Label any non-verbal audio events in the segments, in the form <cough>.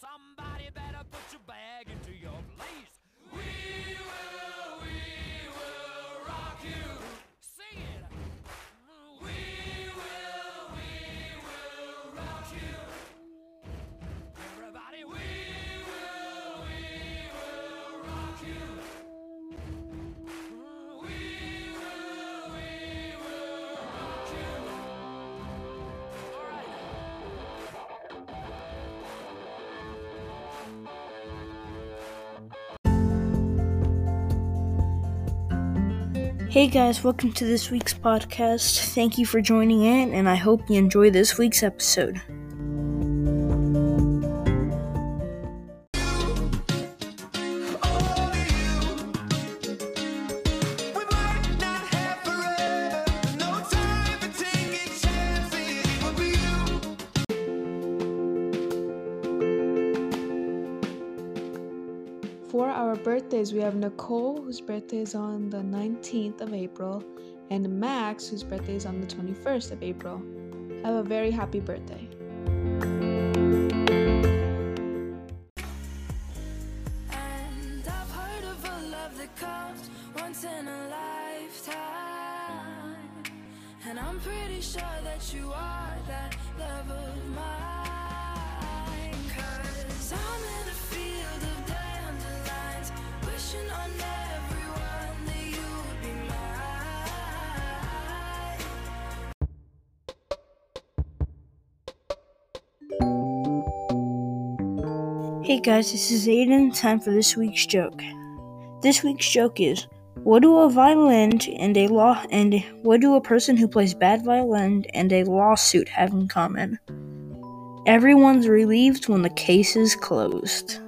Somebody better put your bag into Hey guys, welcome to this week's podcast. Thank you for joining in, and I hope you enjoy this week's episode. Our birthdays, we have Nicole, whose birthday is on the 19th of April, and Max, whose birthday is on the 21st of April. Have a very happy birthday. And I'm pretty sure that you are that love of mine. Hey guys, this is Aiden. Time for this week's joke. This week's joke is: What do a violin and a law and what do a person who plays bad violin and a lawsuit have in common? Everyone's relieved when the case is closed.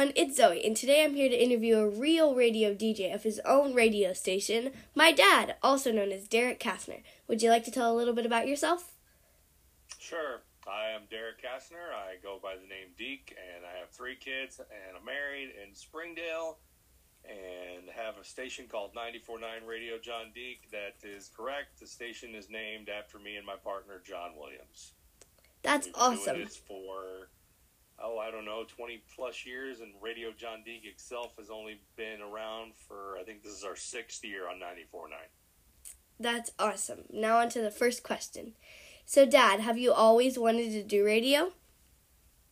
Everyone, it's Zoe, and today I'm here to interview a real radio DJ of his own radio station, my dad, also known as Derek Kastner. Would you like to tell a little bit about yourself? Sure. I am Derek Kastner. I go by the name Deke, and I have three kids, and I'm married in Springdale, and have a station called 94.9 Radio Jon Deke. That is correct. The station is named after me and my partner, John Williams. That's We've awesome. this for, oh, I don't know, 20 plus years, and Radio Jon Deke itself has only been around for, I think this is our sixth year on 94.9. That's awesome. Now on to the first question. So, Dad, have you always wanted to do radio?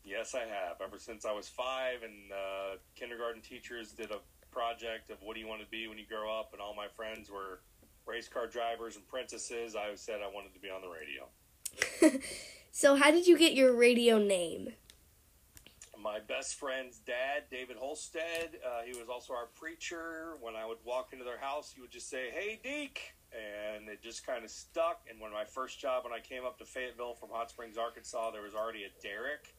Yes, I have. Ever since I was five, and uh, kindergarten teachers did a project of what do you want to be when you grow up, and all my friends were race car drivers and princesses. I said I wanted to be on the radio. <laughs> So, how did you get your radio name? My best friend's dad, David Holstead, uh, he was also our preacher. When I would walk into their house, he would just say, "Hey, Deke," and it just kind of stuck. And when my first job, when I came up to Fayetteville from Hot Springs, Arkansas, there was already a Derek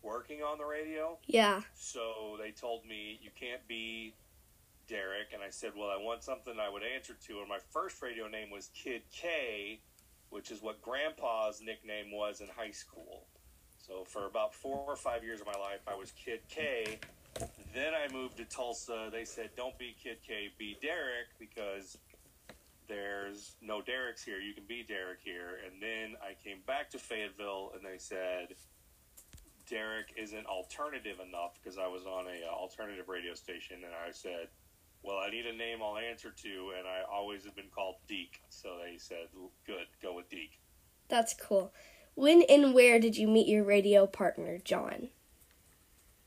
working on the radio. Yeah. So they told me you can't be Derek, and I said, well, I want something I would answer to. And my first radio name was Kid K, which is what Grandpa's nickname was in high school. So for about four or five years of my life, I was Kid K. Then I moved to Tulsa. They said, don't be Kid K, be Derek, because there's no Derek's here. You can be Derek here. And then I came back to Fayetteville, and they said, Derek isn't alternative enough because I was on a uh, alternative radio station, and I said, "Well, I need a name I'll answer to," and I always have been called Deke. So they said, "Good, go with Deke." That's cool. When and where did you meet your radio partner, John?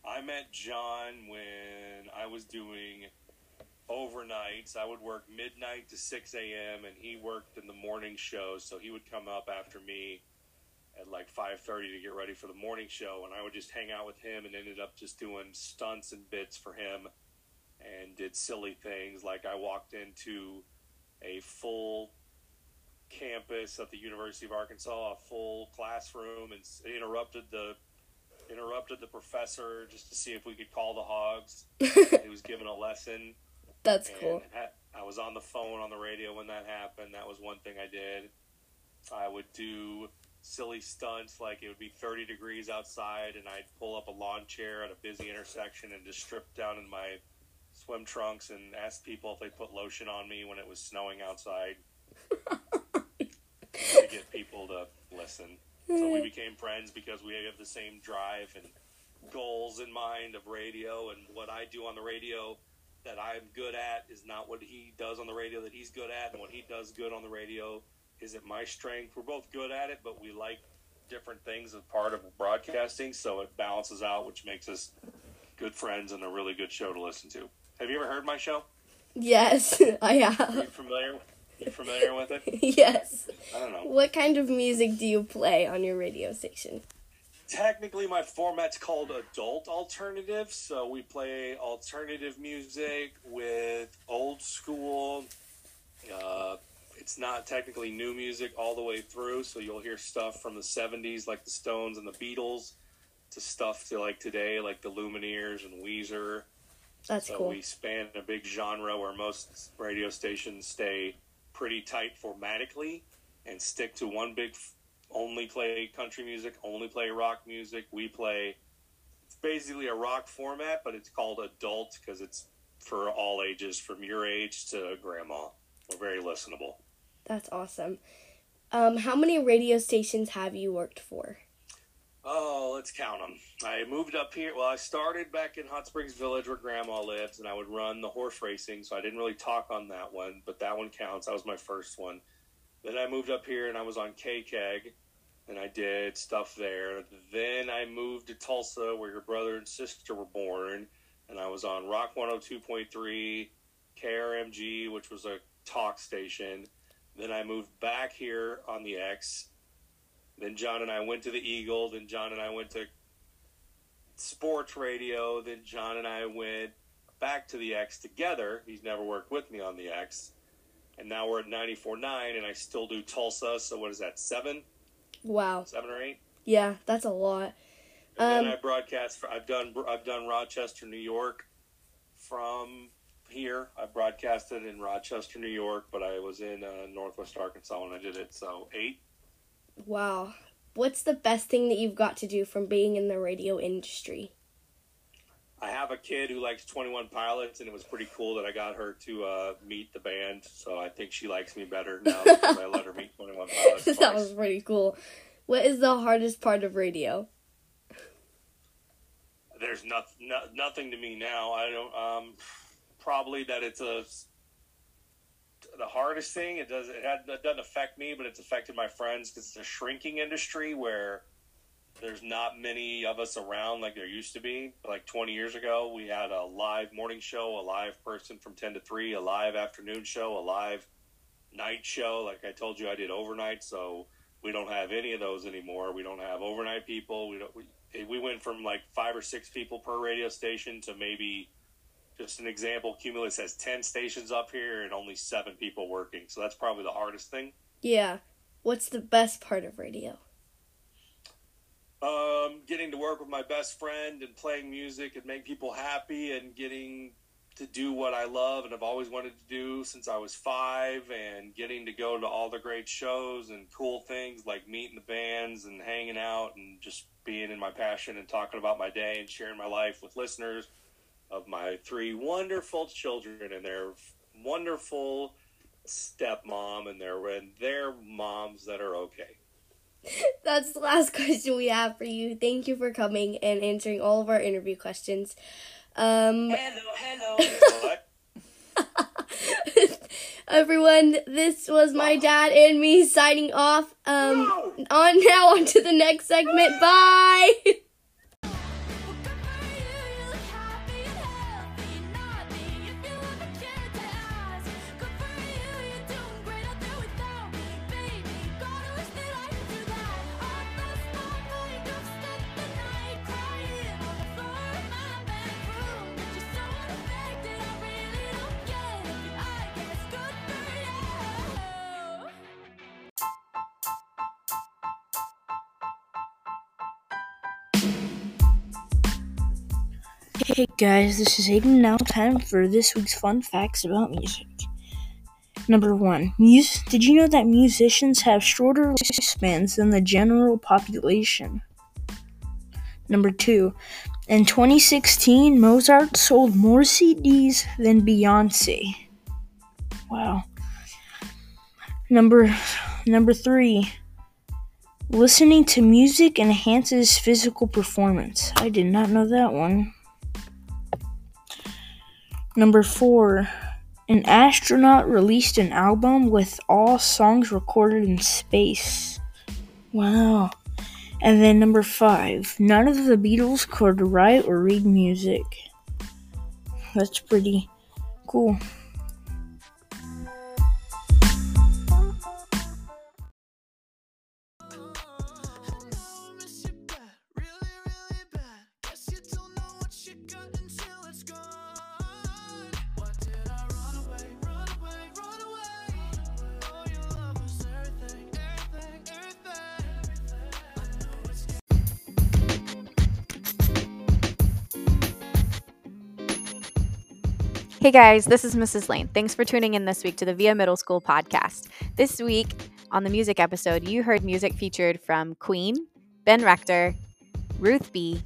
I met John when I was doing overnights. I would work midnight to 6 a.m. and he worked in the morning show, so he would come up after me at like 5:30 to get ready for the morning show, and I would just hang out with him and ended up just doing stunts and bits for him, and did silly things like I walked into a full campus at the University of Arkansas, a full classroom, and interrupted the interrupted the professor just to see if we could call the hogs. <laughs> he was giving a lesson, That's And cool. ha- I was on the phone on the radio when that happened. That was one thing I did. I would do silly stunts like it would be 30 degrees outside and I'd pull up a lawn chair at a busy intersection and just strip down in my swim trunks and ask people if they put lotion on me when it was snowing outside <laughs> to get people to listen. So we became friends because we have the same drive and goals in mind of radio and what I do on the radio that I'm good at is not what he does on the radio that he's good at and what he does good on the radio isn't my strength. We're both good at it, but we like different things as part of broadcasting, so it balances out, which makes us good friends and a really good show to listen to. Have you ever heard my show? Yes, <laughs> I Are have. you familiar? You familiar with it? <laughs> yes. I don't know. What kind of music do you play on your radio station? technically my format's called adult alternative so we play alternative music with old school uh, it's not technically new music all the way through so you'll hear stuff from the 70s like the stones and the beatles to stuff to like today like the lumineers and weezer That's so cool. we span a big genre where most radio stations stay pretty tight formatically and stick to one big only play country music, only play rock music. We play it's basically a rock format, but it's called adult because it's for all ages from your age to grandma. We're very listenable. That's awesome. Um, how many radio stations have you worked for? Oh, let's count them. I moved up here. Well, I started back in Hot Springs Village where Grandma lives, and I would run the horse racing. So I didn't really talk on that one, but that one counts. That was my first one. Then I moved up here, and I was on KKEG, and I did stuff there. Then I moved to Tulsa, where your brother and sister were born, and I was on Rock 102.3, KRMG, which was a talk station. Then I moved back here on the X, then John and I went to the Eagle. Then John and I went to sports radio. Then John and I went back to the X together. He's never worked with me on the X. And now we're at 94.9, and I still do Tulsa. So what is that, seven? Wow. Seven or eight? Yeah, that's a lot. And Um, then I broadcast for, I've done, I've done Rochester, New York from here. I broadcasted in Rochester, New York, but I was in uh, Northwest Arkansas when I did it. So eight. Wow. What's the best thing that you've got to do from being in the radio industry? I have a kid who likes 21 Pilots, and it was pretty cool that I got her to uh, meet the band. So I think she likes me better now because I <laughs> let her meet 21 Pilots. <laughs> that twice. was pretty cool. What is the hardest part of radio? There's no, no, nothing to me now. I don't. Um, probably that it's a the hardest thing. It does. It, had, it doesn't affect me, but it's affected my friends because it's a shrinking industry where there's not many of us around like there used to be. Like 20 years ago, we had a live morning show, a live person from 10 to 3, a live afternoon show, a live night show. Like I told you, I did overnight, so we don't have any of those anymore. We don't have overnight people. We don't. We, we went from like five or six people per radio station to maybe just an example. Cumulus has 10 stations up here and only seven people working. So that's probably the hardest thing. Yeah. What's the best part of radio? Um, getting to work with my best friend and playing music and make people happy and getting to do what I love and have always wanted to do since I was five and getting to go to all the great shows and cool things like meeting the bands and hanging out and just being in my passion and talking about my day and sharing my life with listeners of my three wonderful children and their wonderful stepmom and their and their moms that are okay. <laughs> That's the last question we have for you. Thank you for coming and answering all of our interview questions. Um, What? <laughs> everyone, this was my dad and me signing off. Um, No! on now on to the next segment. Bye. <laughs> Hey guys, this is Aiden. Now, time for this week's fun facts about music. Number one, mus- did you know that musicians have shorter lifespans than the general population? Number two, in 2016, Mozart sold more CDs than Beyonce. Wow. Number number three, listening to music enhances physical performance. I did not know that one. Number four, an astronaut released an album with all songs recorded in space. Wow. And then number five, none of the Beatles could write or read music. That's pretty cool. Hey guys, this is Mrs. Lane. Thanks for tuning in this week to the Via Middle School podcast. This week on the music episode, you heard music featured from Queen, Ben Rector, Ruth B.,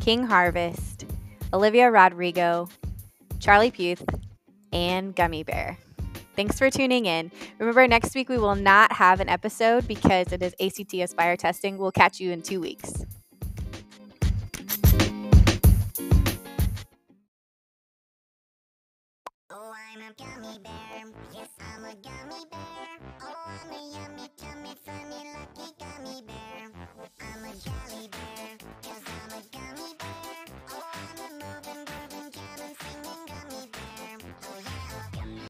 King Harvest, Olivia Rodrigo, Charlie Puth, and Gummy Bear. Thanks for tuning in. Remember, next week we will not have an episode because it is ACT Aspire testing. We'll catch you in two weeks. I'm a gummy bear. Yes, I'm a gummy bear. Oh, I'm a yummy, tummy, funny, lucky gummy bear. I'm a jelly bear, I'm a gummy bear.